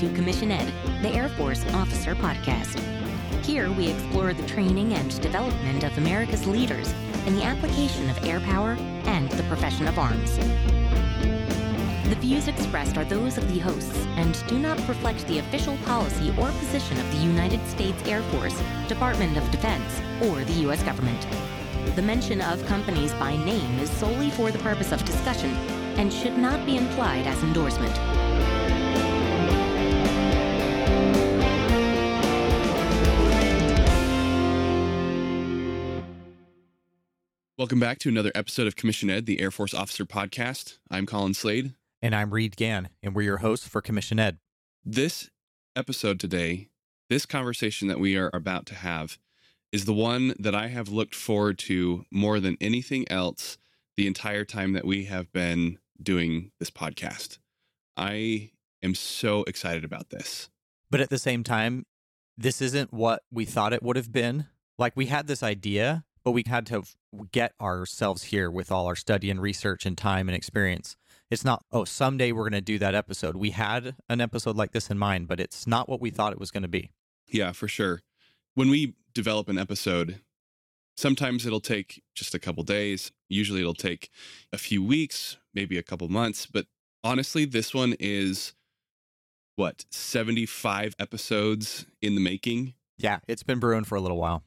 to Commission Ed, the Air Force Officer Podcast. Here we explore the training and development of America's leaders in the application of air power and the profession of arms. The views expressed are those of the hosts and do not reflect the official policy or position of the United States Air Force, Department of Defense, or the U.S. government. The mention of companies by name is solely for the purpose of discussion and should not be implied as endorsement. Welcome back to another episode of Commission Ed, the Air Force Officer Podcast. I'm Colin Slade. And I'm Reed Gann, and we're your hosts for Commission Ed. This episode today, this conversation that we are about to have, is the one that I have looked forward to more than anything else the entire time that we have been doing this podcast. I am so excited about this. But at the same time, this isn't what we thought it would have been. Like we had this idea, but we had to get ourselves here with all our study and research and time and experience. It's not, oh, someday we're going to do that episode. We had an episode like this in mind, but it's not what we thought it was going to be. Yeah, for sure. When we develop an episode, sometimes it'll take just a couple days. Usually it'll take a few weeks, maybe a couple months. But honestly, this one is what, 75 episodes in the making? Yeah, it's been brewing for a little while.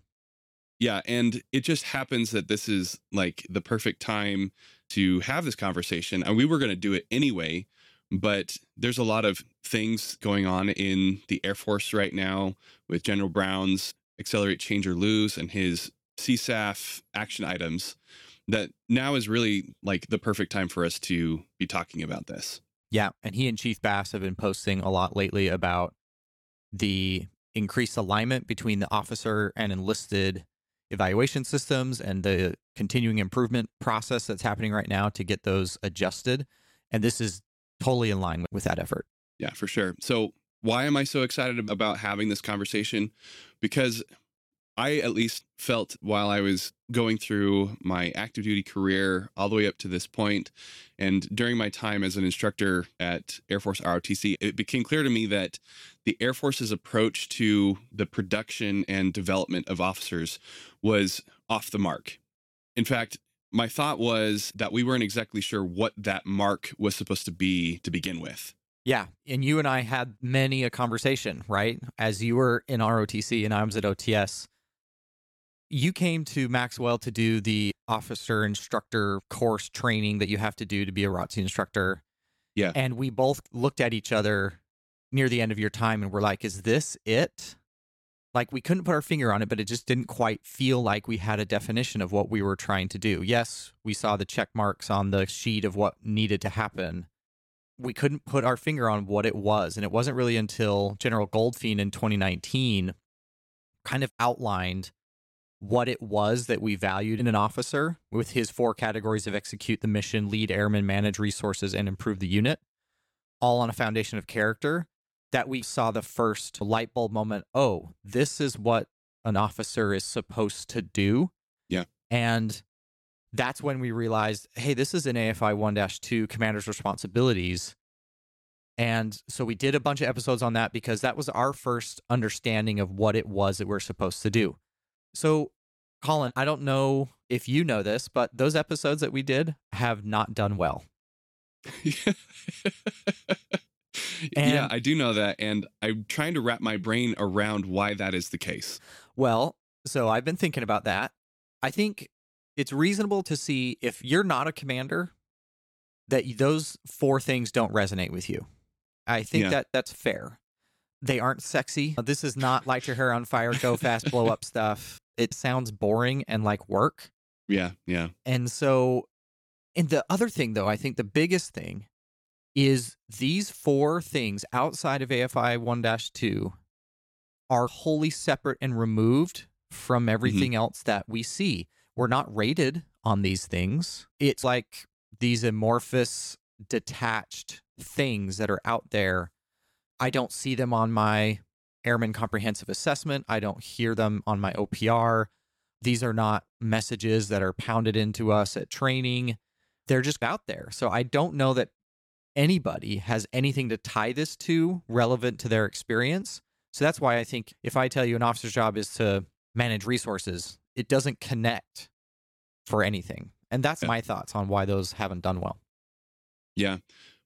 Yeah, and it just happens that this is like the perfect time to have this conversation. And we were going to do it anyway, but there's a lot of things going on in the Air Force right now with General Brown's Accelerate, Change, or Lose and his CSAF action items that now is really like the perfect time for us to be talking about this. Yeah, and he and Chief Bass have been posting a lot lately about the increased alignment between the officer and enlisted evaluation systems and the continuing improvement process that's happening right now to get those adjusted. And this is totally in line with that effort. Yeah, for sure. So, why am I so excited about having this conversation? Because I at least felt while I was going through my active duty career all the way up to this point, and during my time as an instructor at Air Force ROTC, it became clear to me that the Air Force's approach to the production and development of officers was off the mark. In fact, my thought was that we weren't exactly sure what that mark was supposed to be to begin with. Yeah. And you and I had many a conversation, right? As you were in ROTC and I was at OTS you came to Maxwell to do the officer instructor course training that you have to do to be a ROTC instructor. Yeah. And we both looked at each other near the end of your time and we're like, is this it? Like we couldn't put our finger on it, but it just didn't quite feel like we had a definition of what we were trying to do. Yes, we saw the check marks on the sheet of what needed to happen. We couldn't put our finger on what it was. And it wasn't really until General Goldfein in 2019 kind of outlined what it was that we valued in an officer with his four categories of execute the mission, lead airmen, manage resources, and improve the unit, all on a foundation of character, that we saw the first light bulb moment. Oh, this is what an officer is supposed to do. Yeah. And that's when we realized, hey, this is an AFI 1 2 commander's responsibilities. And so we did a bunch of episodes on that because that was our first understanding of what it was that we're supposed to do. So, Colin, I don't know if you know this, but those episodes that we did have not done well. yeah, I do know that. And I'm trying to wrap my brain around why that is the case. Well, so I've been thinking about that. I think it's reasonable to see if you're not a commander that those four things don't resonate with you. I think yeah. that that's fair. They aren't sexy. This is not light your hair on fire, go fast, blow up stuff. It sounds boring and like work. Yeah, yeah. And so, and the other thing, though, I think the biggest thing is these four things outside of AFI 1 2 are wholly separate and removed from mm-hmm. everything mm-hmm. else that we see. We're not rated on these things. It's like these amorphous, detached things that are out there I don't see them on my Airman Comprehensive Assessment. I don't hear them on my OPR. These are not messages that are pounded into us at training. They're just out there. So I don't know that anybody has anything to tie this to relevant to their experience. So that's why I think if I tell you an officer's job is to manage resources, it doesn't connect for anything. And that's Yeah. my thoughts on why those haven't done well. Yeah.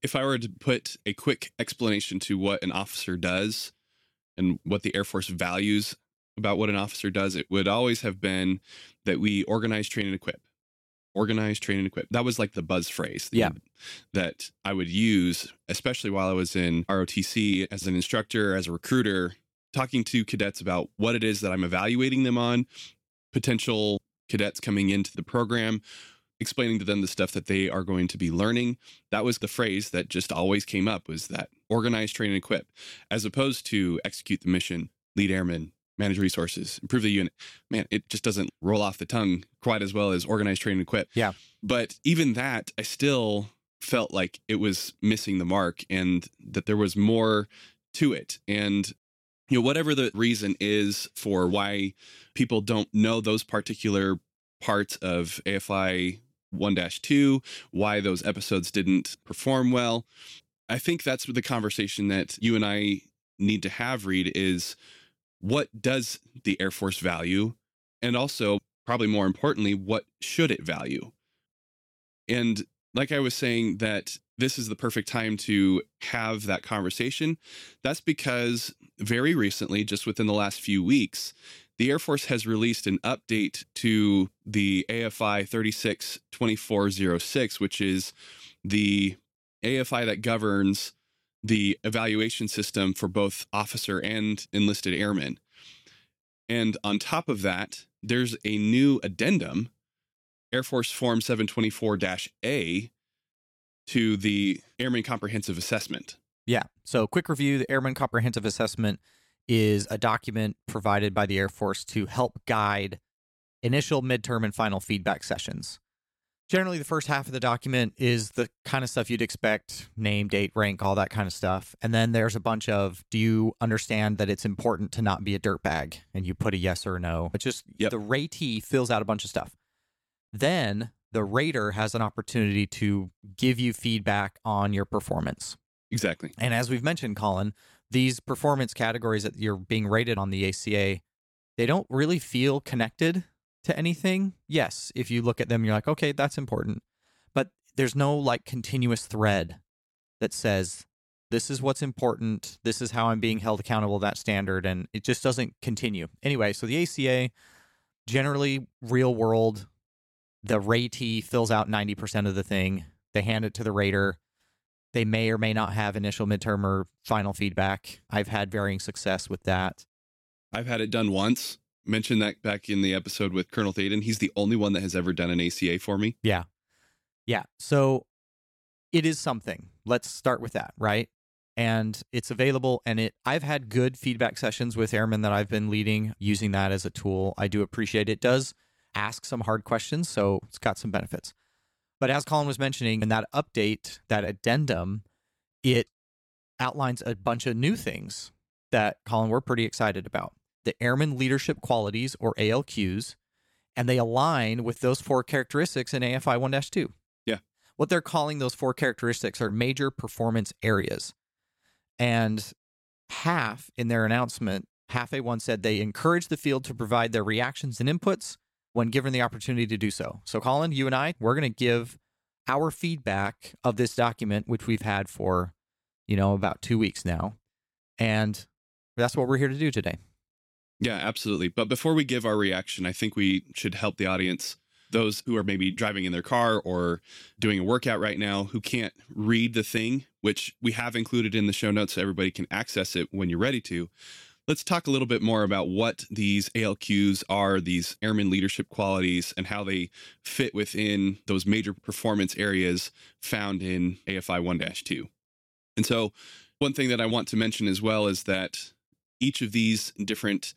If I were to put a quick explanation to what an officer does and what the Air Force values about what an officer does, it would always have been that we organize, train, and equip. Organize, train, and equip. That was like the buzz phrase that, Yeah. that I would use, especially while I was in ROTC as an instructor, as a recruiter, talking to cadets about what it is that I'm evaluating them on, potential cadets coming into the program, explaining to them the stuff that they are going to be learning. That was the phrase that just always came up was that organize, train, and equip, as opposed to execute the mission, lead airmen, manage resources, improve the unit. Man, it just doesn't roll off the tongue quite as well as organize, train, and equip. Yeah. But even that, I still felt like it was missing the mark and that there was more to it. And you know, whatever the reason is for why people don't know those particular parts of AFI 1 2, why those episodes didn't perform well. I think that's the conversation that you and I need to have, Reed, is what does the Air Force value? And also, probably more importantly, what should it value? And like I was saying, that this is the perfect time to have that conversation. That's because very recently, just within the last few weeks, the Air Force has released an update to the AFI 362406, which is the AFI that governs the evaluation system for both officer and enlisted airmen. And on top of that, there's a new addendum, Air Force Form 724 A, to the Airman Comprehensive Assessment. Yeah. So, quick review the Airman Comprehensive Assessment is a document provided by the Air Force to help guide initial, midterm, and final feedback sessions. Generally, the first half of the document is the kind of stuff you'd expect name, date, rank, all that kind of stuff. And then there's a bunch of do you understand that it's important to not be a dirtbag? And you put a yes or a no. But just Yep. the ratee fills out a bunch of stuff. Then the rater has an opportunity to give you feedback on your performance. Exactly. And as we've mentioned, Colin, these performance categories that you're being rated on the ACA, they don't really feel connected to anything. Yes, if you look at them, you're like, okay, that's important. But there's no like continuous thread that says, this is what's important. This is how I'm being held accountable that standard. And it just doesn't continue. Anyway, so the ACA, generally real world, the ratee fills out 90% of the thing. They hand it to the rater. They may or may not have initial, midterm, or final feedback. I've had varying success with that. I've had it done once. Mentioned that back in the episode with Colonel Thaden. He's the only one that has ever done an ACA for me. Yeah. Yeah. So it is something. Let's start with that, right? And it's available and it I've had good feedback sessions with airmen that I've been leading using that as a tool. I do appreciate it. it does ask some hard questions, so it's got some benefits. But as Colin was mentioning, in that update, that addendum, it outlines a bunch of new things that Colin we're pretty excited about. The airman leadership qualities or ALQs, and they align with those four characteristics in AFI 1 2. Yeah. What they're calling those four characteristics are major performance areas. And HAF in their announcement, HAF A1 said they encourage the field to provide their reactions and inputs when given the opportunity to do so. So, Colin, you and I, we're going to give our feedback of this document, which we've had for, you know, about two weeks now. And that's what we're here to do today. Yeah, absolutely. But before we give our reaction, I think we should help the audience, those who are maybe driving in their car or doing a workout right now who can't read the thing, which we have included in the show notes so everybody can access it when you're ready to. Let's talk a little bit more about what these ALQs are, these airman leadership qualities, and how they fit within those major performance areas found in AFI 1 2. And so, one thing that I want to mention as well is that each of these different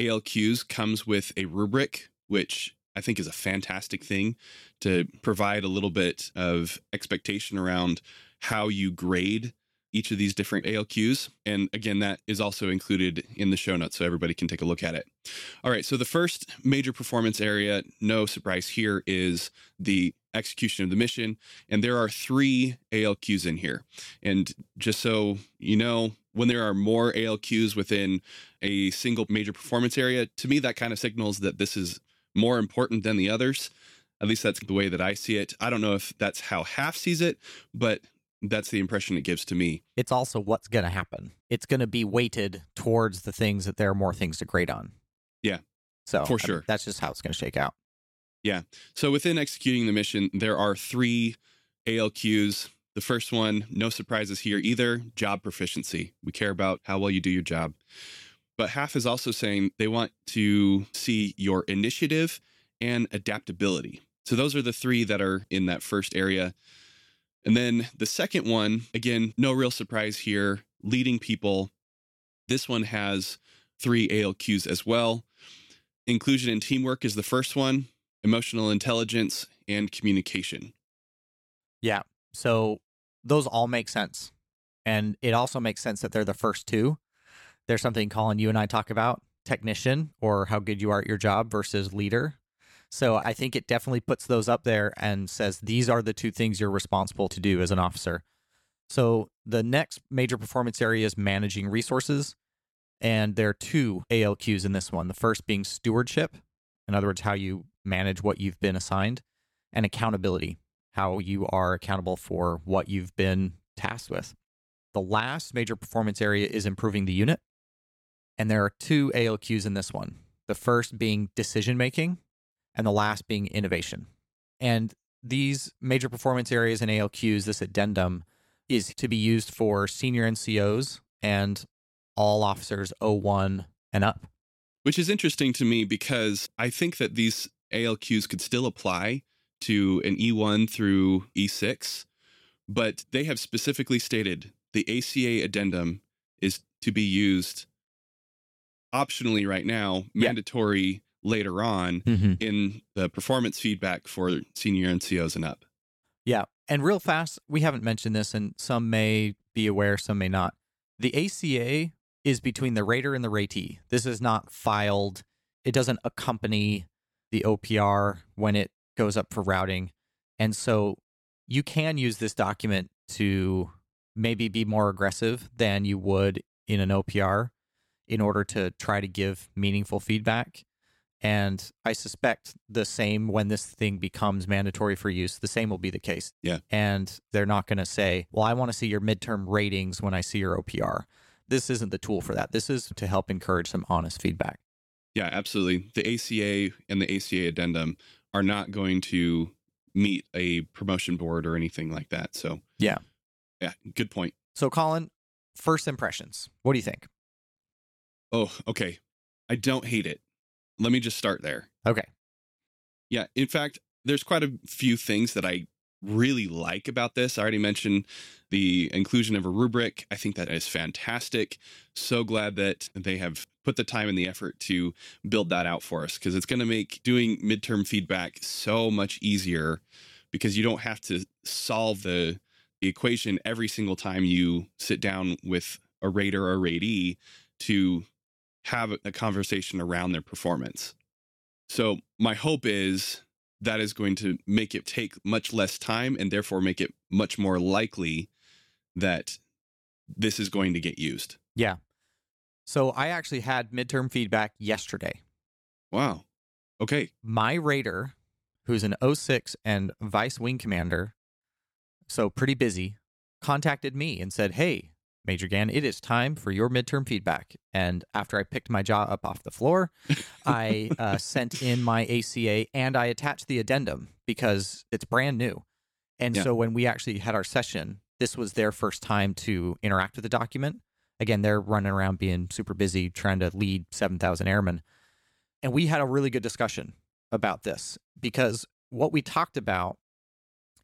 ALQs comes with a rubric, which I think is a fantastic thing to provide a little bit of expectation around how you grade each of these different ALQs. And again, that is also included in the show notes so everybody can take a look at it. All right. So the first major performance area, no surprise here, is the execution of the mission. And there are three ALQs in here. And just so you know, when there are more ALQs within a single major performance area, to me, that kind of signals that this is more important than the others. At least that's the way that I see it. I don't know if that's how HAF sees it, but that's the impression it gives to me. It's also what's going to happen. It's going to be weighted towards the things that there are more things to grade on. Yeah. So For I mean, sure. that's just how it's going to shake out. Yeah. So within executing the mission, there are three ALQs. The first one, no surprises here either, job proficiency. We care about how well you do your job. But HAF is also saying they want to see your initiative and adaptability. So those are the three that are in that first area. And then the second one, again, no real surprise here, leading people. This one has three ALQs as well. Inclusion and teamwork is the first one emotional intelligence, and communication. Yeah. So those all make sense. And it also makes sense that they're the first two. There's something Colin, you and I talk about technician or how good you are at your job versus leader. So I think it definitely puts those up there and says these are the two things you're responsible to do as an officer. So the next major performance area is managing resources. And there are two ALQs in this one. The first being stewardship, in other words, how you manage what you've been assigned, and accountability, how you are accountable for what you've been tasked with. The last major performance area is improving the unit. And there are two ALQs in this one. The first being decision making, and the last being innovation. And these major performance areas and ALQs, this addendum, is to be used for senior NCOs and all officers 01 and up. Which is interesting to me because I think that these ALQs could still apply to an E1 through E6, but they have specifically stated the ACA addendum is to be used optionally right now, mandatory later on mm-hmm. in the performance feedback for senior NCOs and up. Yeah. And real fast, we haven't mentioned this, and some may be aware, some may not. The ACA is between the rater and the ratee. This is not filed, it doesn't accompany the OPR when it goes up for routing. And so you can use this document to maybe be more aggressive than you would in an OPR in order to try to give meaningful feedback. And I suspect the same when this thing becomes mandatory for use, the same will be the case. Yeah. And they're not going to say, well, I want to see your midterm ratings when I see your OPR. This isn't the tool for that. This is to help encourage some honest feedback. Yeah, absolutely. The ACA and the ACA addendum are not going to meet a promotion board or anything like that. So, Yeah. Yeah, good point. So, Colin, first impressions. What do you think? Oh, okay. I don't hate it. Let me just start there. Okay. Yeah, in fact, there's quite a few things that I really like about this. I already mentioned the inclusion of a rubric. I think that is fantastic. So glad that they have put the time and the effort to build that out for us because it's going to make doing midterm feedback so much easier because you don't have to solve the, the equation every single time you sit down with a rater or a ratee to have a conversation around their performance. So my hope is that is going to make it take much less time and therefore make it much more likely that this is going to get used. Yeah. So, I actually had midterm feedback yesterday. Wow. Okay. my rater, who's an 06 and vice wing commander, so pretty busy, contacted me and said, Hey, Major Gann, it is time for your midterm feedback. And after I picked my jaw up off the floor, I uh, sent in my ACA and I attached the addendum because it's brand new. And Yeah. so when we actually had our session, this was their first time to interact with the document. Again, they're running around being super busy trying to lead 7,000 airmen. And we had a really good discussion about this because what we talked about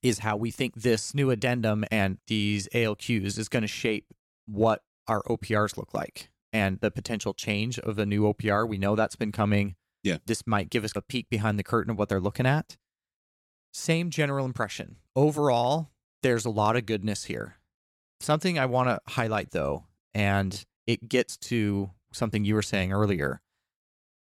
is how we think this new addendum and these ALQs is going to shape what our OPRs look like and the potential change of a new OPR. We know that's been coming. Yeah. This might give us a peek behind the curtain of what they're looking at. Same general impression. Overall, there's a lot of goodness here. Something I want to highlight though, and it gets to something you were saying earlier.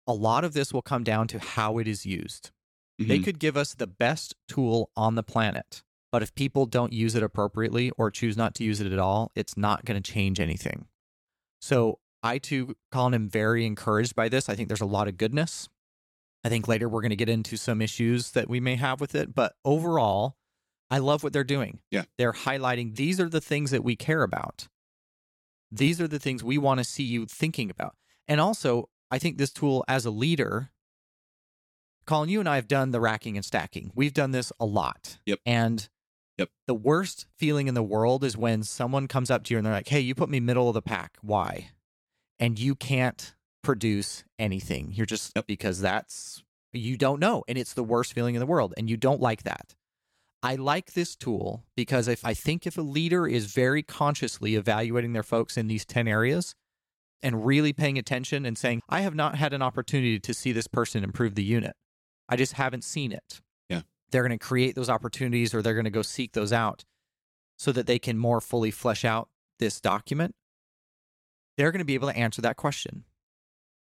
A lot of this will come down to how it is used. They Mhm. could give us the best tool on the planet, but if people don't use it appropriately or choose not to use it at all, it's not going to change anything. So I too, Colin, am very encouraged by this. I think there's a lot of goodness. I think later we're going to get into some issues that we may have with it, but overall, I love what they're doing. Yeah. They're highlighting these are the things that we care about. These are the things we want to see you thinking about. And also, I think this tool as a leader, Colin, you and I have done the racking and stacking. We've done this a lot. Yep. And Yep. the worst feeling in the world is when someone comes up to you and they're like, hey, you put me middle of the pack. Why? And you can't produce anything. You're just Yep. because that's you don't know. And it's the worst feeling in the world. And you don't like that. I like this tool because if I think if a leader is very consciously evaluating their folks in these 10 areas and really paying attention and saying, I have not had an opportunity to see this person improve the unit. I just haven't seen it. They're going to create those opportunities or they're going to go seek those out so that they can more fully flesh out this document. They're going to be able to answer that question.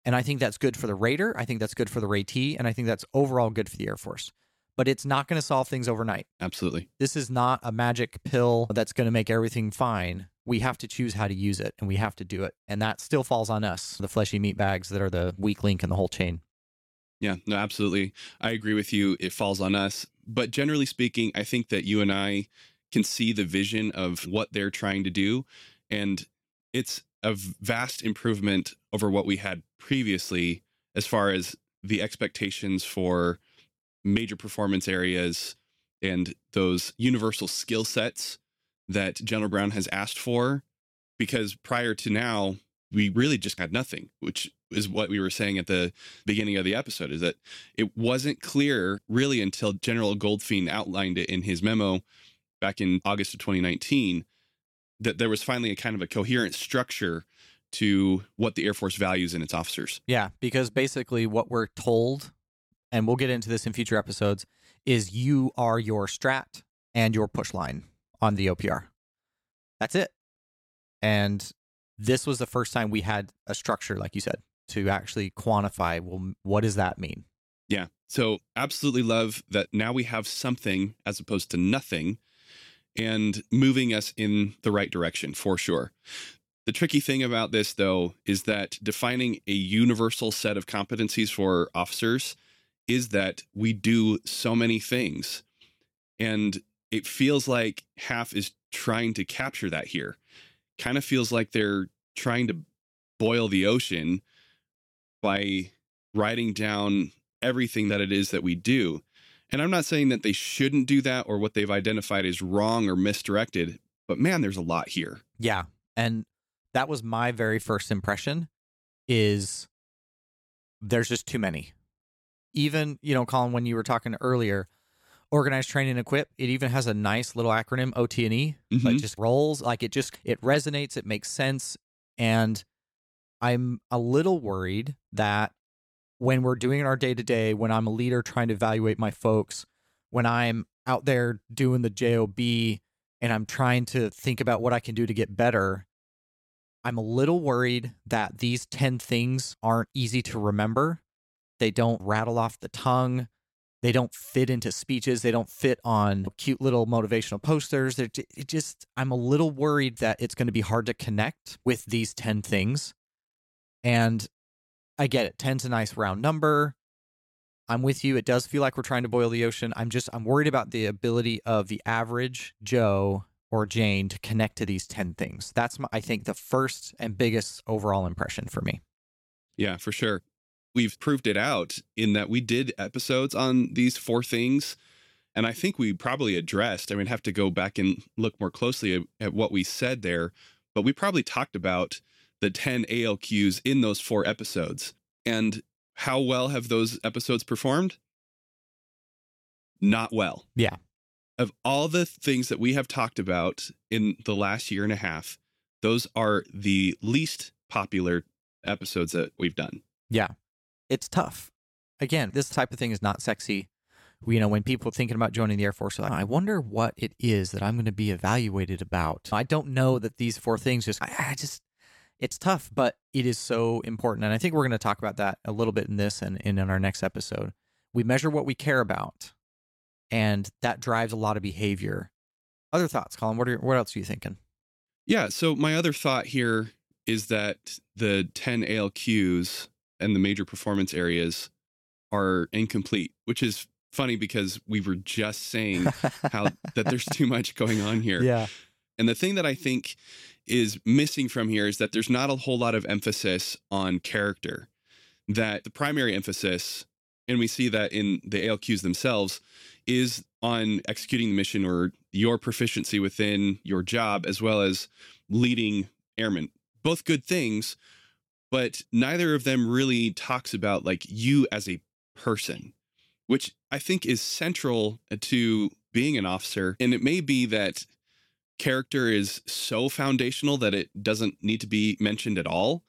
And I think that's good for the Rater. I think that's good for the Ratee. And I think that's overall good for the Air Force. But it's not going to solve things overnight. Absolutely. This is not a magic pill that's going to make everything fine. We have to choose how to use it and we have to do it. And that still falls on us, the fleshy meat bags that are the weak link in the whole chain. Yeah, no, absolutely. I agree with you. It falls on us. But generally speaking, I think that you and I can see the vision of what they're trying to do. And it's a vast improvement over what we had previously as far as the expectations for major performance areas and those universal skill sets that General Brown has asked for. Because prior to now, we really just had nothing, which is what we were saying at the beginning of the episode is that it wasn't clear really until General Goldfein outlined it in his memo back in August of 2019 that there was finally a kind of a coherent structure to what the Air Force values in its officers. Yeah, because basically what we're told, and we'll get into this in future episodes, is you are your strat and your push line on the OPR. That's it. And this was the first time we had a structure, like you said, to actually quantify well, what does that mean? Yeah. So absolutely love that now we have something as opposed to nothing and moving us in the right direction for sure. The tricky thing about this, though, is that defining a universal set of competencies for officers is that we do so many things. And it feels like HAF is trying to capture that here. Kind of feels like they're trying to boil the ocean by writing down everything that it is that we do. And I'm not saying that they shouldn't do that or what they've identified is wrong or misdirected, but man, there's a lot here. Yeah. And that was my very first impression is there's just too many. Even, you know, Colin, when you were talking earlier, organized training and equip, it even has a nice little acronym OT&E like Mhm. just rolls like it just it resonates, it makes sense and I'm a little worried that when we're doing our day to day, when I'm a leader trying to evaluate my folks, when I'm out there doing the JOB and I'm trying to think about what I can do to get better, I'm a little worried that these 10 things aren't easy to remember. They don't rattle off the tongue. They don't fit into speeches. They don't fit on cute little motivational posters. They're It just, I'm a little worried that it's going to be hard to connect with these 10 things. And I get it. 10's a nice round number. I'm with you. It does feel like we're trying to boil the ocean. I'm just, I'm worried about the ability of the average Joe or Jane to connect to these 10 things. That's, my, I think, the first and biggest overall impression for me. Yeah, for sure. We've proved it out in that we did episodes on these four things. And I think we probably addressed, I mean, have to go back and look more closely at, at what we said there, but we probably talked about the 10 ALQs in those four episodes. And how well have those episodes performed? Not well. Yeah. Of all the things that we have talked about in the last year and a half, those are the least popular episodes that we've done. Yeah. It's tough. Again, this type of thing is not sexy. You know, when people are thinking about joining the Air Force, like, I wonder what it is that I'm going to be evaluated about. I don't know that these four things just, I, I just, it's tough, but it is so important. And I think we're going to talk about that a little bit in this and, and in our next episode. We measure what we care about, and that drives a lot of behavior. Other thoughts, Colin? What are what else are you thinking? Yeah. So my other thought here is that the 10 ALQs and the major performance areas are incomplete, which is funny because we were just saying how that there's too much going on here. Yeah. And the thing that I think is missing from here is that there's not a whole lot of emphasis on character. That the primary emphasis, and we see that in the ALQs themselves, is on executing the mission or your proficiency within your job, as well as leading airmen. Both good things, but neither of them really talks about like you as a person, which I think is central uh, to being an officer. And it may be that character is so foundational that it doesn't need to be mentioned at all.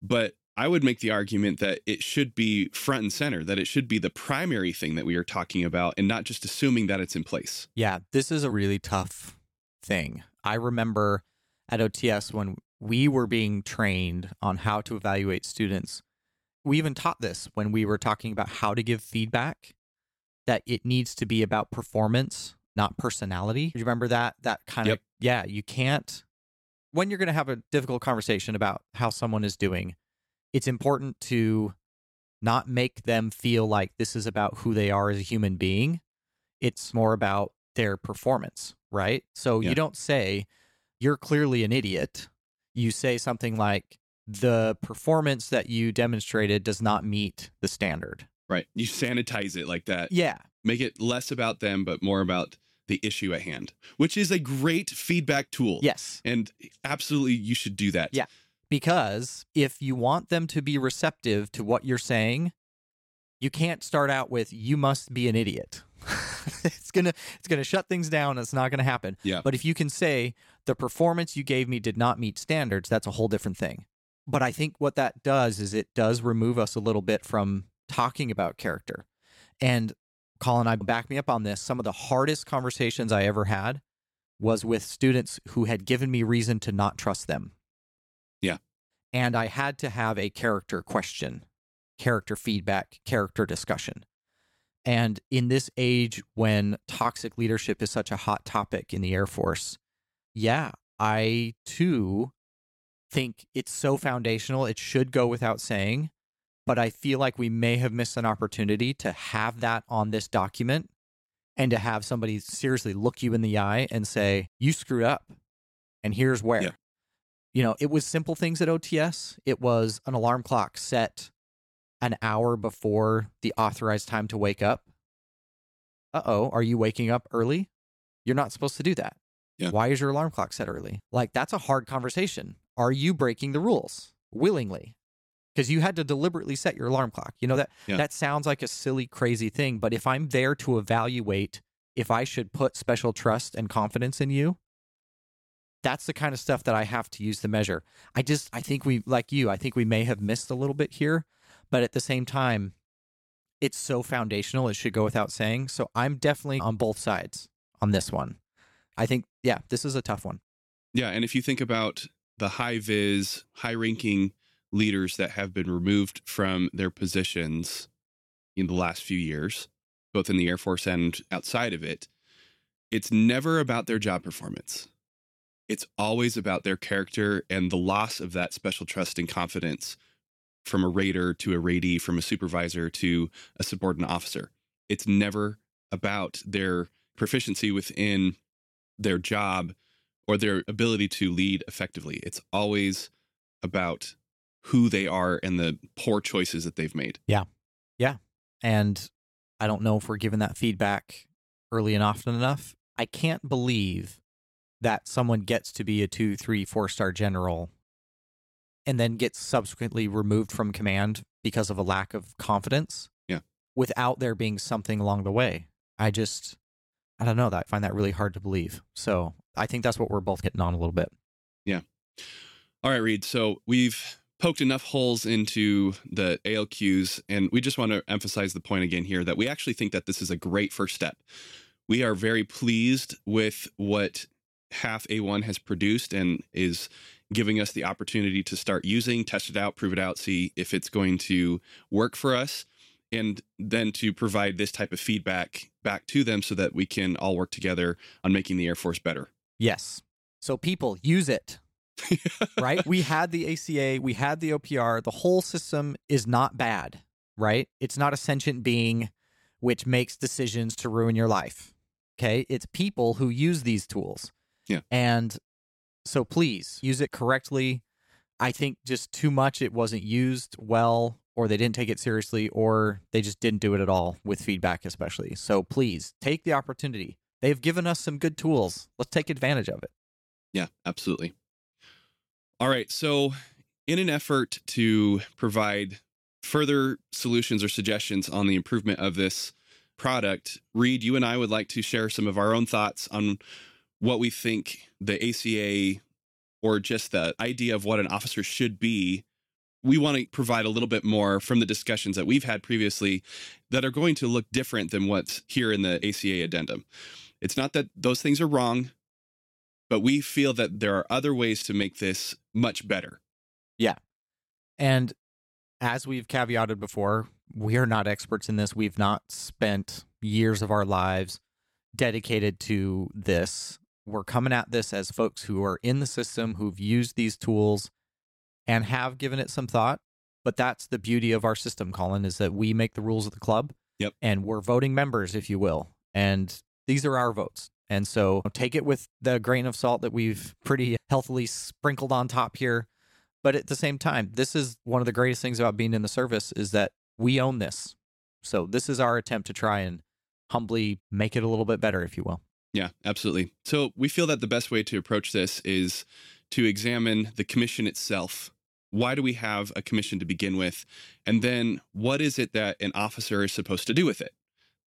But I would make the argument that it should be front and center, that it should be the primary thing that we are talking about and not just assuming that it's in place. Yeah, this is a really tough thing. I remember at OTS when we were being trained on how to evaluate students. We even taught this when we were talking about how to give feedback that it needs to be about performance, not personality. Do you remember that? That kind Yep. of, yeah, you can't, when you're going to have a difficult conversation about how someone is doing, it's important to not make them feel like this is about who they are as a human being. It's more about their performance, right? So Yeah. you don't say, you're clearly an idiot. You say something like, the performance that you demonstrated does not meet the standard. Right. You sanitize it like that. Yeah. Make it less about them, but more about the issue at hand, which is a great feedback tool. Yes. And absolutely, you should do that. Yeah. Because if you want them to be receptive to what you're saying, you can't start out with you must be an idiot. it's going to it's going to shut things down. It's not going to happen. Yeah. But if you can say the performance you gave me did not meet standards, that's a whole different thing. But I think what that does is it does remove us a little bit from talking about character. And Colin, I back me up on this. Some of the hardest conversations I ever had was with students who had given me reason to not trust them. Yeah. And I had to have a character question, character feedback, character discussion. And in this age when toxic leadership is such a hot topic in the Air Force, yeah, I too think it's so foundational. It should go without saying. But I feel like we may have missed an opportunity to have that on this document and to have somebody seriously look you in the eye and say, you screwed up. And here's where. Yeah. You know, it was simple things at OTS. It was an alarm clock set an hour before the authorized time to wake up. Uh oh, are you waking up early? You're not supposed to do that. Yeah. Why is your alarm clock set early? Like, that's a hard conversation. Are you breaking the rules willingly? Because you had to deliberately set your alarm clock. You know, that, Yeah. that sounds like a silly, crazy thing. But if I'm there to evaluate if I should put special trust and confidence in you, that's the kind of stuff that I have to use to measure. I just, I think we, like you, I think we may have missed a little bit here. But at the same time, it's so foundational, it should go without saying. So I'm definitely on both sides on this one. I think, yeah, this is a tough one. Yeah. And if you think about the high vis, high ranking leaders that have been removed from their positions in the last few years, both in the Air Force and outside of it, it's never about their job performance. It's always about their character and the loss of that special trust and confidence from a rater to a ratee, from a supervisor to a subordinate officer. It's never about their proficiency within their job or their ability to lead effectively. It's always about who they are and the poor choices that they've made. Yeah. Yeah. And I don't know if we're given that feedback early and often enough. I can't believe that someone gets to be a two, three, four star general and then gets subsequently removed from command because of a lack of confidence. Yeah. Without there being something along the way. I just, I don't know that. I find that really hard to believe. So I think that's what we're both getting on a little bit. Yeah. All right, Reed. So we've poked enough holes into the ALQs, and we just want to emphasize the point again here that we actually think that this is a great first step. We are very pleased with what HAF A1 has produced and is giving us the opportunity to start using, test it out, prove it out, see if it's going to work for us. and then to provide this type of feedback back to them so that we can all work together on making the Air Force better. Yes. So people use it. right? We had the ACA, we had the OPR. The whole system is not bad, right? It's not a sentient being which makes decisions to ruin your life. Okay? It's people who use these tools. Yeah. And so please use it correctly. I think just too much it wasn't used well or they didn't take it seriously or they just didn't do it at all with feedback especially. So please take the opportunity. They've given us some good tools. Let's take advantage of it. Yeah, absolutely. All right. So, in an effort to provide further solutions or suggestions on the improvement of this product, Reed, you and I would like to share some of our own thoughts on what we think the ACA or just the idea of what an officer should be. We want to provide a little bit more from the discussions that we've had previously that are going to look different than what's here in the ACA addendum. It's not that those things are wrong, but we feel that there are other ways to make this much better. Yeah. And as we've caveated before, we are not experts in this. We've not spent years of our lives dedicated to this. We're coming at this as folks who are in the system, who've used these tools and have given it some thought. But that's the beauty of our system, Colin, is that we make the rules of the club. Yep. And we're voting members, if you will. And these are our votes. And so take it with the grain of salt that we've pretty healthily sprinkled on top here. But at the same time, this is one of the greatest things about being in the service is that we own this. So this is our attempt to try and humbly make it a little bit better, if you will. Yeah, absolutely. So we feel that the best way to approach this is to examine the commission itself. Why do we have a commission to begin with? And then what is it that an officer is supposed to do with it?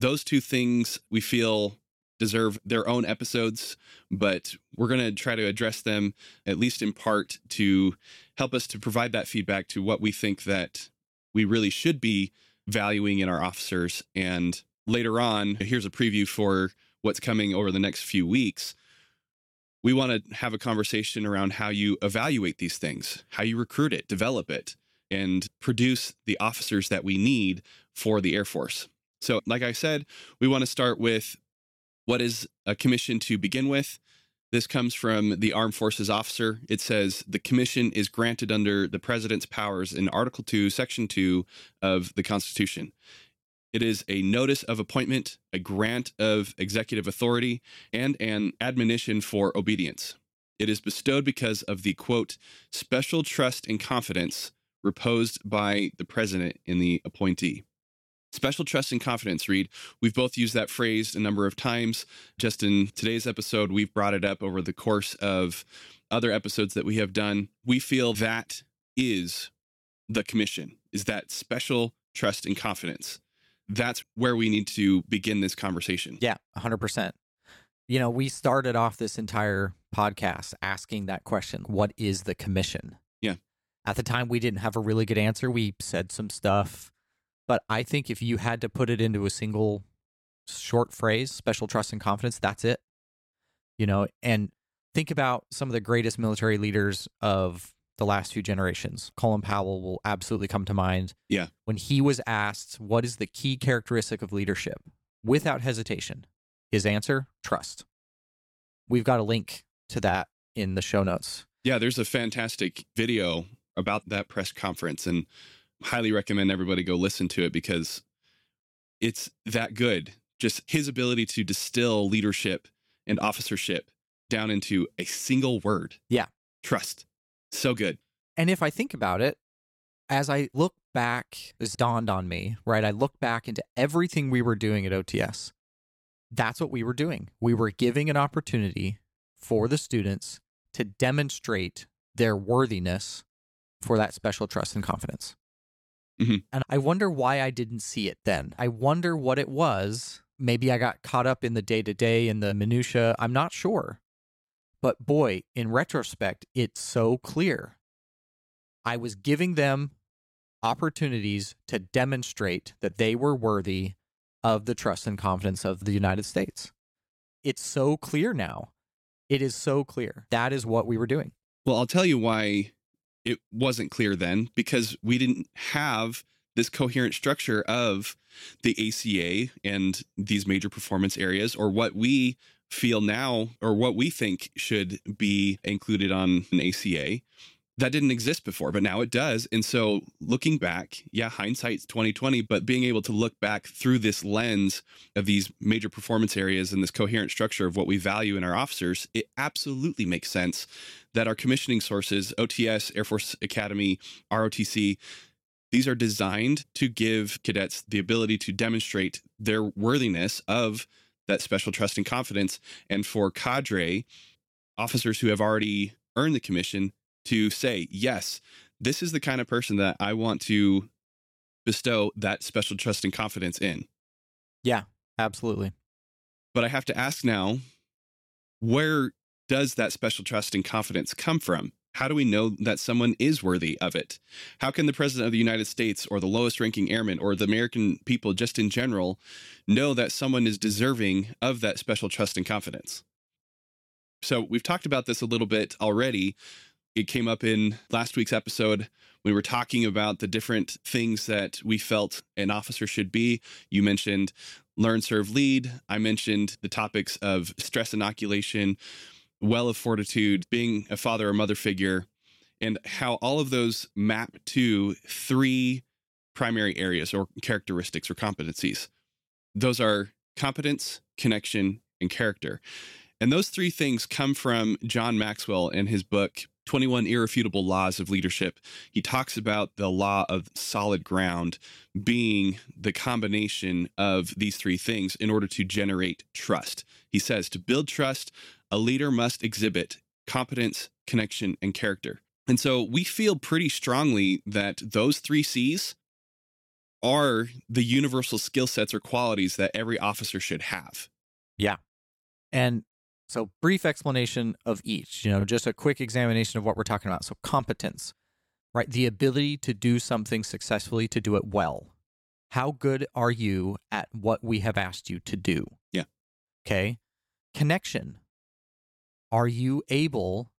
Those two things we feel deserve their own episodes, but we're going to try to address them at least in part to help us to provide that feedback to what we think that we really should be valuing in our officers. And later on, here's a preview for what's coming over the next few weeks. We want to have a conversation around how you evaluate these things, how you recruit it, develop it, and produce the officers that we need for the Air Force. So, like I said, we want to start with what is a commission to begin with? This comes from the Armed Forces officer. It says the commission is granted under the president's powers in Article 2, Section 2 of the Constitution. It is a notice of appointment, a grant of executive authority, and an admonition for obedience. It is bestowed because of the quote, special trust and confidence reposed by the president in the appointee. Special trust and confidence, Reed. We've both used that phrase a number of times. Just in today's episode, we've brought it up over the course of other episodes that we have done. We feel that is the commission, is that special trust and confidence. That's where we need to begin this conversation. Yeah, 100%. You know, we started off this entire podcast asking that question What is the commission? Yeah. At the time, we didn't have a really good answer. We said some stuff but I think if you had to put it into a single short phrase, special trust and confidence, that's it. You know, and think about some of the greatest military leaders of the last few generations. Colin Powell will absolutely come to mind. Yeah. When he was asked, what is the key characteristic of leadership? Without hesitation, his answer, trust. We've got a link to that in the show notes. Yeah, there's a fantastic video about that press conference. And highly recommend everybody go listen to it because it's that good. Just his ability to distill leadership and officership down into a single word. Yeah. Trust. So good. And if I think about it, as I look back, this dawned on me, right? I look back into everything we were doing at OTS. That's what we were doing. We were giving an opportunity for the students to demonstrate their worthiness for that special trust and confidence. Mm-hmm. And I wonder why I didn't see it then. I wonder what it was. Maybe I got caught up in the day to day and the minutia. I'm not sure. But boy, in retrospect, it's so clear. I was giving them opportunities to demonstrate that they were worthy of the trust and confidence of the United States. It's so clear now. It is so clear. That is what we were doing. Well, I'll tell you why it wasn't clear then because we didn't have this coherent structure of the ACA and these major performance areas, or what we feel now, or what we think should be included on an ACA. That didn't exist before, but now it does. And so looking back, yeah, hindsight's 2020, but being able to look back through this lens of these major performance areas and this coherent structure of what we value in our officers, it absolutely makes sense that our commissioning sources, OTS, Air Force Academy, ROTC, these are designed to give cadets the ability to demonstrate their worthiness of that special trust and confidence. And for cadre, officers who have already earned the commission to say, yes, this is the kind of person that I want to bestow that special trust and confidence in. Yeah, absolutely. But I have to ask now, where does that special trust and confidence come from? How do we know that someone is worthy of it? How can the president of the United States or the lowest ranking airman or the American people just in general know that someone is deserving of that special trust and confidence? So, we've talked about this a little bit already. It came up in last week's episode. We were talking about the different things that we felt an officer should be. You mentioned learn, serve, lead. I mentioned the topics of stress inoculation, well of fortitude, being a father or mother figure, and how all of those map to three primary areas or characteristics or competencies. Those are competence, connection, and character. And those three things come from John Maxwell in his book, 21 Irrefutable Laws of Leadership. He talks about the law of solid ground being the combination of these three things in order to generate trust. He says to build trust, a leader must exhibit competence, connection, and character. And so we feel pretty strongly that those three C's are the universal skill sets or qualities that every officer should have. Yeah. And so, brief explanation of each, you know, just a quick examination of what we're talking about. So, competence, right? The ability to do something successfully, to do it well. How good are you at what we have asked you to do? Yeah. Okay. Connection. Are you able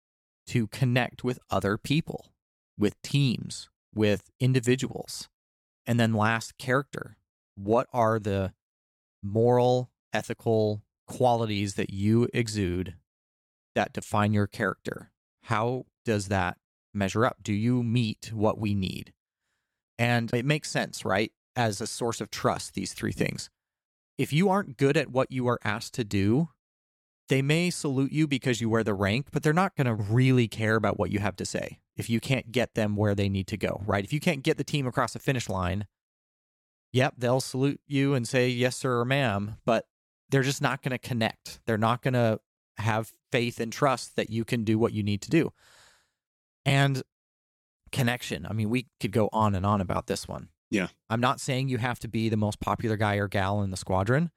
to connect with other people, with teams, with individuals? And then last, character. What are the moral, ethical, qualities that you exude that define your character. How does that measure up? Do you meet what we need? And it makes sense, right? As a source of trust, these three things. If you aren't good at what you are asked to do, they may salute you because you wear the rank, but they're not going to really care about what you have to say if you can't get them where they need to go, right? If you can't get the team across the finish line, yep, they'll salute you and say yes, sir, or ma'am, but they're just not going to connect. They're not going to have faith and trust that you can do what you need to do. And connection. I mean, we could go on and on about this one. Yeah. I'm not saying you have to be the most popular guy or gal in the squadron,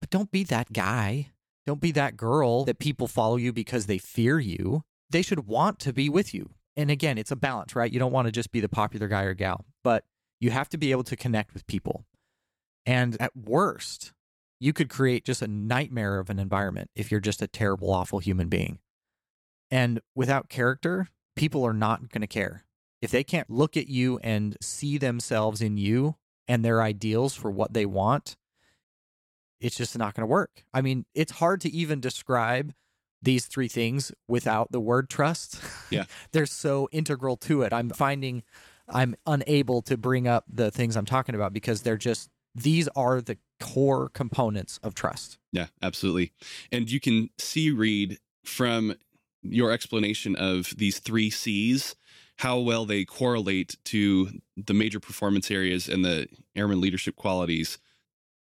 but don't be that guy. Don't be that girl that people follow you because they fear you. They should want to be with you. And again, it's a balance, right? You don't want to just be the popular guy or gal, but you have to be able to connect with people. And at worst, you could create just a nightmare of an environment if you're just a terrible, awful human being. And without character, people are not going to care. If they can't look at you and see themselves in you and their ideals for what they want, it's just not going to work. I mean, it's hard to even describe these three things without the word trust. Yeah. They're so integral to it. I'm finding I'm unable to bring up the things I'm talking about because they're just these are the core components of trust. Yeah, absolutely. And you can see, read from your explanation of these three C's, how well they correlate to the major performance areas and the airman leadership qualities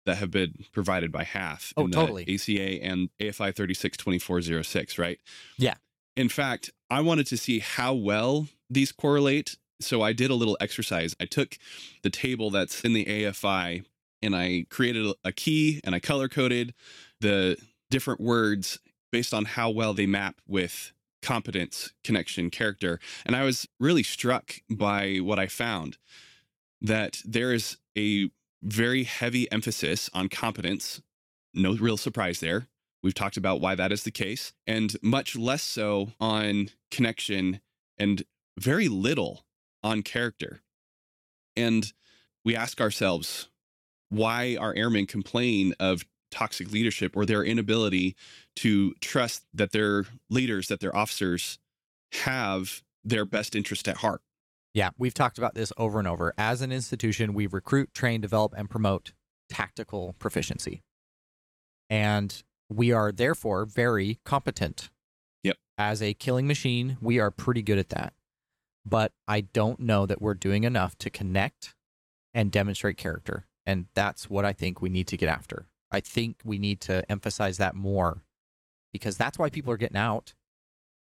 that have been provided by HAF. Oh, totally. ACA and AFI 362406, right? Yeah. In fact, I wanted to see how well these correlate. So I did a little exercise. I took the table that's in the AFI and I created a key and I color coded the different words based on how well they map with competence, connection, character. And I was really struck by what I found that there is a very heavy emphasis on competence. No real surprise there. We've talked about why that is the case, and much less so on connection and very little on character. And we ask ourselves why our airmen complain of toxic leadership or their inability to trust that their leaders, that their officers have their best interest at heart. Yeah, we've talked about this over and over. As an institution, we recruit, train, develop, and promote tactical proficiency. And we are therefore very competent. Yep. As a killing machine, we are pretty good at that. But I don't know that we're doing enough to connect and demonstrate character. And that's what I think we need to get after. I think we need to emphasize that more because that's why people are getting out.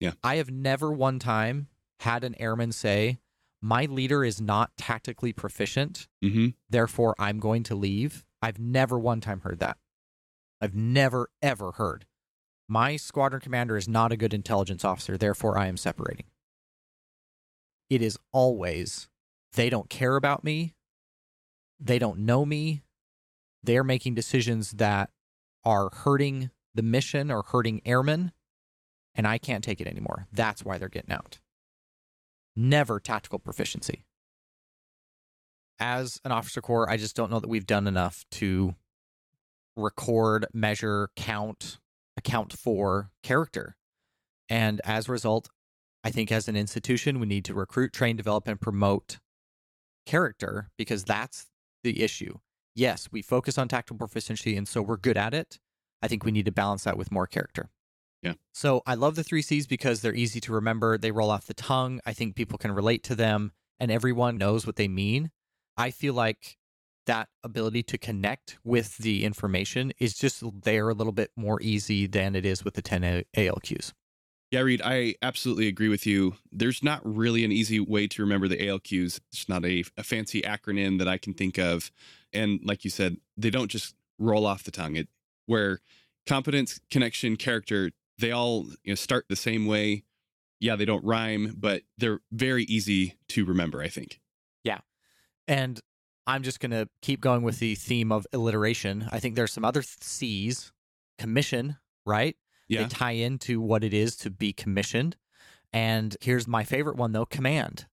Yeah. I have never one time had an airman say, My leader is not tactically proficient, Mm-hmm. therefore I'm going to leave. I've never one time heard that. I've never, ever heard. My squadron commander is not a good intelligence officer, therefore I am separating. It is always, they don't care about me. They don't know me. They're making decisions that are hurting the mission or hurting airmen, and I can't take it anymore. That's why they're getting out. Never tactical proficiency. As an officer corps, I just don't know that we've done enough to record, measure, count, account for character. And as a result, I think as an institution, we need to recruit, train, develop, and promote character because that's the issue. Yes, we focus on tactical proficiency, and so we're good at it. I think we need to balance that with more character. Yeah. So I love the three C's because they're easy to remember. They roll off the tongue. I think people can relate to them, and everyone knows what they mean. I feel like that ability to connect with the information is just there a little bit more easy than it is with the 10 A- ALQs. Yeah, Reed, I absolutely agree with you. There's not really an easy way to remember the ALQs. It's not a, a fancy acronym that I can think of. And like you said, they don't just roll off the tongue. It where competence, connection, character, they all you know, start the same way. Yeah, they don't rhyme, but they're very easy to remember, I think. Yeah. And I'm just going to keep going with the theme of alliteration. I think there's some other C's. Commission, right? Yeah. They tie into what it is to be commissioned. And here's my favorite one, though command.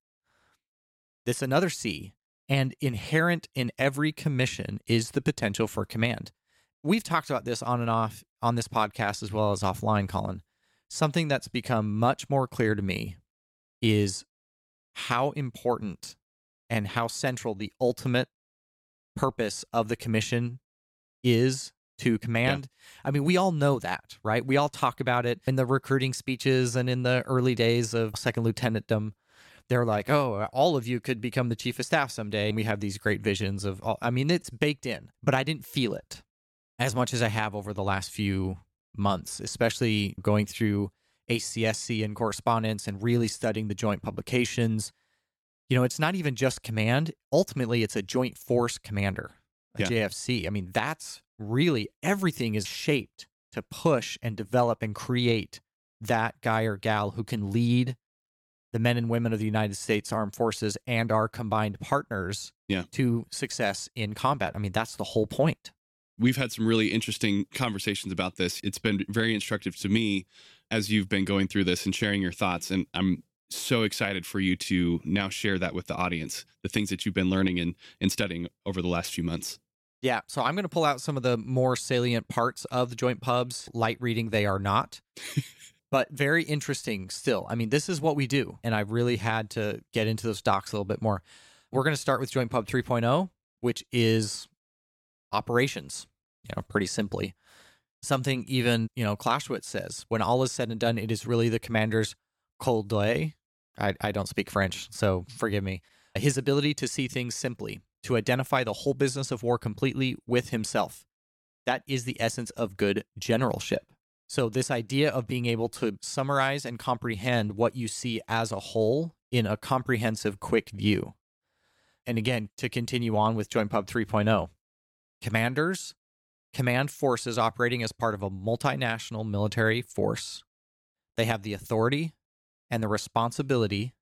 This another C. And inherent in every commission is the potential for command. We've talked about this on and off on this podcast as well as offline, Colin. Something that's become much more clear to me is how important and how central the ultimate purpose of the commission is to command. I mean, we all know that, right? We all talk about it in the recruiting speeches and in the early days of second lieutenantdom. They're like, oh, all of you could become the chief of staff someday. And we have these great visions of, all, I mean, it's baked in, but I didn't feel it as much as I have over the last few months, especially going through ACSC and correspondence and really studying the joint publications. You know, it's not even just command. Ultimately, it's a joint force commander, a Yeah. JFC. I mean, that's really everything is shaped to push and develop and create that guy or gal who can lead the men and women of the United States Armed Forces and our combined partners Yeah. to success in combat. I mean, that's the whole point. We've had some really interesting conversations about this. It's been very instructive to me as you've been going through this and sharing your thoughts. And I'm so excited for you to now share that with the audience, the things that you've been learning and, and studying over the last few months. Yeah, so I'm going to pull out some of the more salient parts of the joint pubs. Light reading, they are not, but very interesting still. I mean, this is what we do, and I really had to get into those docs a little bit more. We're going to start with Joint Pub 3.0, which is operations, you know, pretty simply. Something even, you know, Clausewitz says, when all is said and done, it is really the commander's coup d'oeil. I, I don't speak French, so forgive me. His ability to see things simply, to identify the whole business of war completely with himself. That is the essence of good generalship. So, this idea of being able to summarize and comprehend what you see as a whole in a comprehensive, quick view. And again, to continue on with Joint Pub 3.0, commanders, command forces operating as part of a multinational military force. They have the authority and the responsibility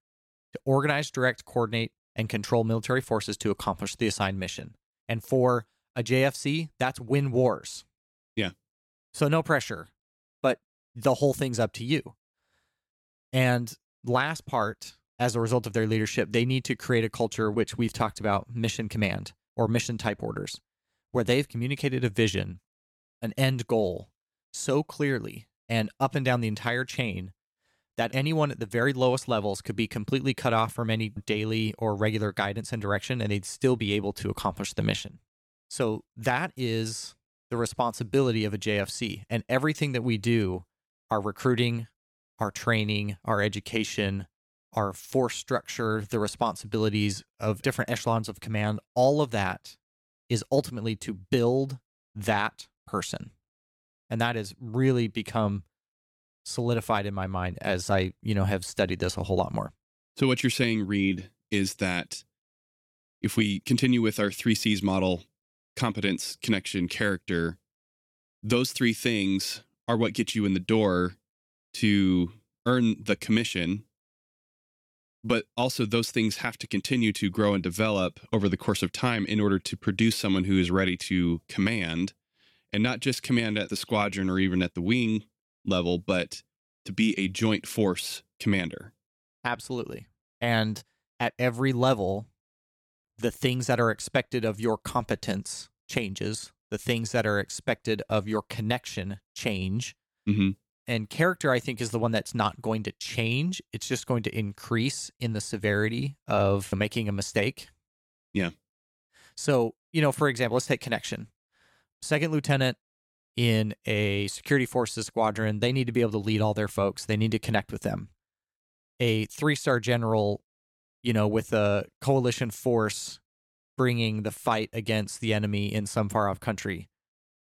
to organize, direct, coordinate, and control military forces to accomplish the assigned mission. And for a JFC, that's win wars. Yeah. So no pressure, but the whole thing's up to you. And last part as a result of their leadership, they need to create a culture which we've talked about mission command or mission type orders, where they've communicated a vision, an end goal so clearly and up and down the entire chain that anyone at the very lowest levels could be completely cut off from any daily or regular guidance and direction, and they'd still be able to accomplish the mission. So that is the responsibility of a JFC. And everything that we do, our recruiting, our training, our education, our force structure, the responsibilities of different echelons of command, all of that is ultimately to build that person. And that has really become solidified in my mind as I, you know, have studied this a whole lot more. So what you're saying, Reed, is that if we continue with our three C's model, competence, connection, character, those three things are what get you in the door to earn the commission. But also, those things have to continue to grow and develop over the course of time in order to produce someone who is ready to command and not just command at the squadron or even at the wing level, but to be a joint force commander. Absolutely. And at every level, the things that are expected of your competence changes, the things that are expected of your connection change. Mm-hmm. And character, I think, is the one that's not going to change. It's just going to increase in the severity of making a mistake. Yeah. So, you know, for example, let's take connection. Second lieutenant in a security forces squadron, they need to be able to lead all their folks. They need to connect with them. A three star general, you know, with a coalition force bringing the fight against the enemy in some far off country,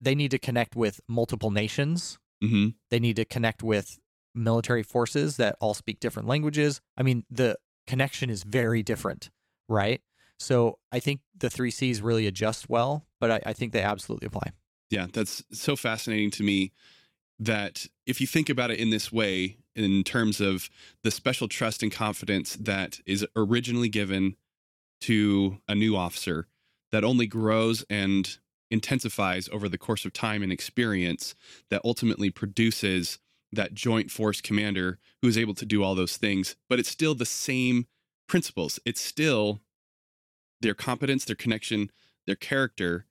they need to connect with multiple nations. Mm-hmm. They need to connect with military forces that all speak different languages. I mean, the connection is very different, right? So I think the three C's really adjust well, but I, I think they absolutely apply. Yeah, that's so fascinating to me that if you think about it in this way, in terms of the special trust and confidence that is originally given to a new officer, that only grows and intensifies over the course of time and experience, that ultimately produces that joint force commander who is able to do all those things. But it's still the same principles. It's still their competence, their connection, their character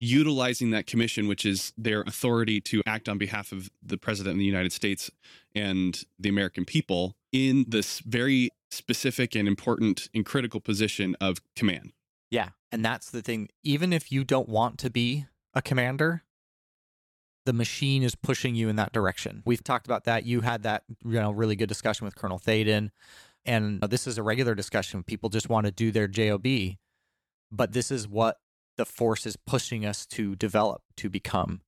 utilizing that commission, which is their authority to act on behalf of the president of the United States and the American people in this very specific and important and critical position of command. Yeah. And that's the thing. Even if you don't want to be a commander, the machine is pushing you in that direction. We've talked about that. You had that, you know, really good discussion with Colonel Thaden. And uh, this is a regular discussion. People just want to do their JOB. But this is what the force is pushing us to develop, to become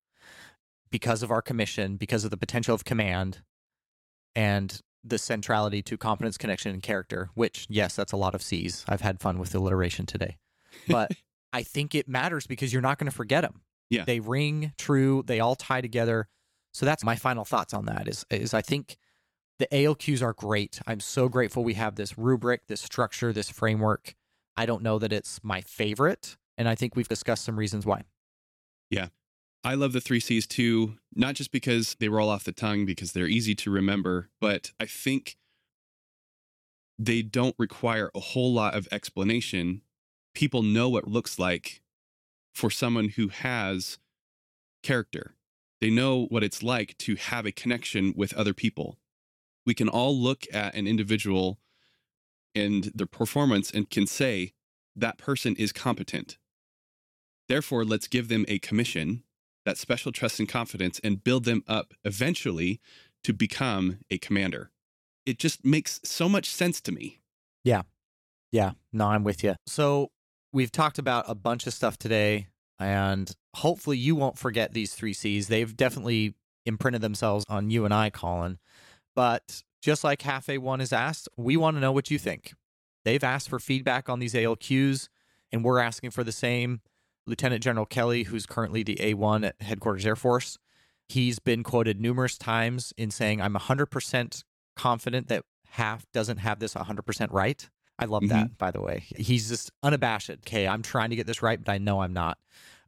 because of our commission, because of the potential of command and the centrality to competence, connection, and character, which, yes, that's a lot of C's. I've had fun with alliteration today. But I think it matters because you're not going to forget them. Yeah. They ring true, they all tie together. So that's my final thoughts on that is is I think the ALQs are great. I'm so grateful we have this rubric, this structure, this framework. I don't know that it's my favorite, and I think we've discussed some reasons why. Yeah. I love the three C's too, not just because they roll off the tongue, because they're easy to remember, but I think they don't require a whole lot of explanation. People know what looks like for someone who has character. They know what it's like to have a connection with other people. We can all look at an individual and their performance and can say that person is competent. Therefore, let's give them a commission, that special trust and confidence, and build them up eventually to become a commander. It just makes so much sense to me. Yeah. Yeah. No, I'm with you. So we've talked about a bunch of stuff today, and hopefully you won't forget these three C's. They've definitely imprinted themselves on you and I, Colin. But just like HAF A1 is asked, we want to know what you think. They've asked for feedback on these ALQs, and we're asking for the same. Lieutenant General Kelly, who's currently the A1 at Headquarters Air Force, he's been quoted numerous times in saying, I'm 100% confident that HAF doesn't have this 100% right. I love mm-hmm. that, by the way. He's just unabashed. Okay, I'm trying to get this right, but I know I'm not.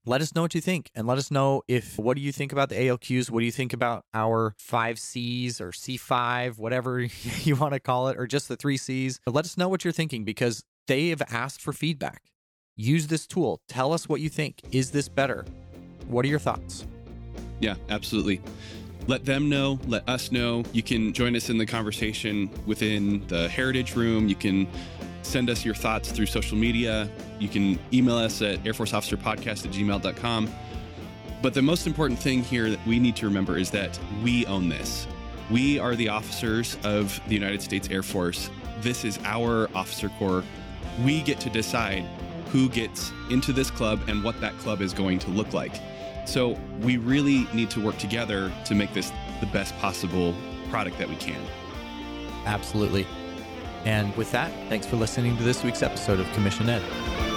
let us know what you think and let us know if what do you think about the ALQs? What do you think about our five C's or C5, whatever you want to call it, or just the three C's? But let us know what you're thinking because they have asked for feedback. Use this tool. Tell us what you think. Is this better? What are your thoughts? Yeah, absolutely. Let them know, let us know. You can join us in the conversation within the Heritage Room. You can send us your thoughts through social media. You can email us at Air Force Officer Podcast at gmail.com. But the most important thing here that we need to remember is that we own this. We are the officers of the United States Air Force. This is our officer corps. We get to decide who gets into this club and what that club is going to look like. So we really need to work together to make this the best possible product that we can. Absolutely. And with that, thanks for listening to this week's episode of Commission Ed.